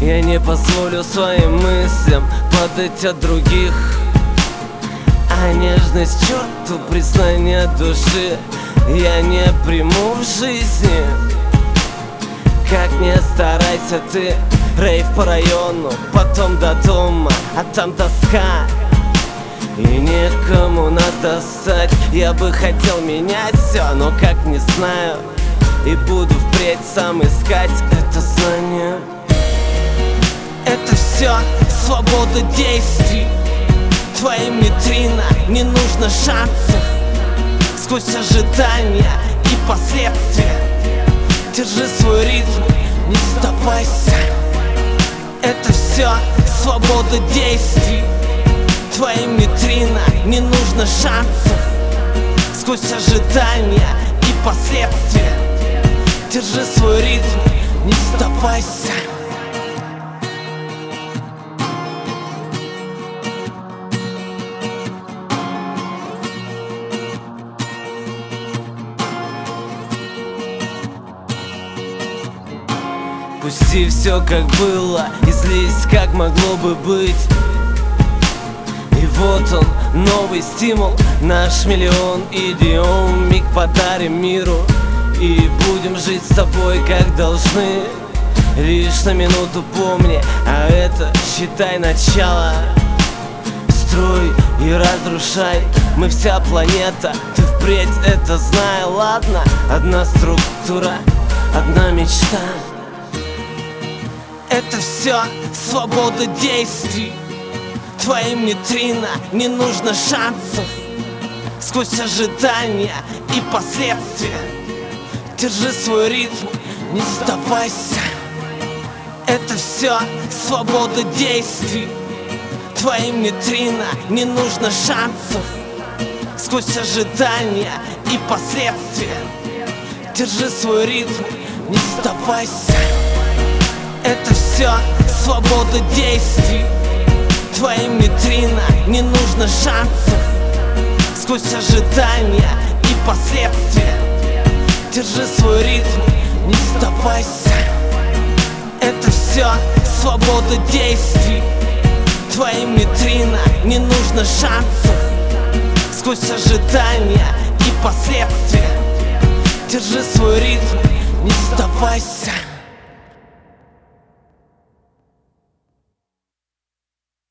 Я не позволю своим мыслям падать от других. А нежность черту признание души. Я не приму в жизни. Как не старайся ты Рейв по району, потом до дома, а там тоска. И некому нас достать. Я бы хотел менять все, но как не знаю. И буду впредь сам искать это знание все свобода действий. Твоим витрина не нужно шансов Сквозь ожидания и последствия. Держи свой ритм, не сдавайся. Это все свобода действий. Твоим витрина не нужно шансов Сквозь ожидания и последствия. Держи свой ритм, не сдавайся Пусти все как было и злись как могло бы быть. И вот он, новый стимул, наш миллион идиом. Миг подарим миру и будем жить с тобой как должны. Лишь на минуту помни, а это считай начало. Строй и разрушай, мы вся планета. Ты впредь это знай, ладно? Одна структура, одна мечта это все свобода действий. Твоим витрина не нужно шансов. Сквозь ожидания и последствия. Держи свой ритм, не сдавайся. Это все свобода действий. Твоим витрина не нужно шансов. Сквозь ожидания и последствия. Держи свой ритм, не сдавайся все свобода действий. Твоим витрина не нужно шансов Сквозь ожидания и последствия. Держи свой ритм, не сдавайся. Это все свобода действий. Твоим витрина не нужно шансов Сквозь ожидания и последствия. Держи свой ритм, не сдавайся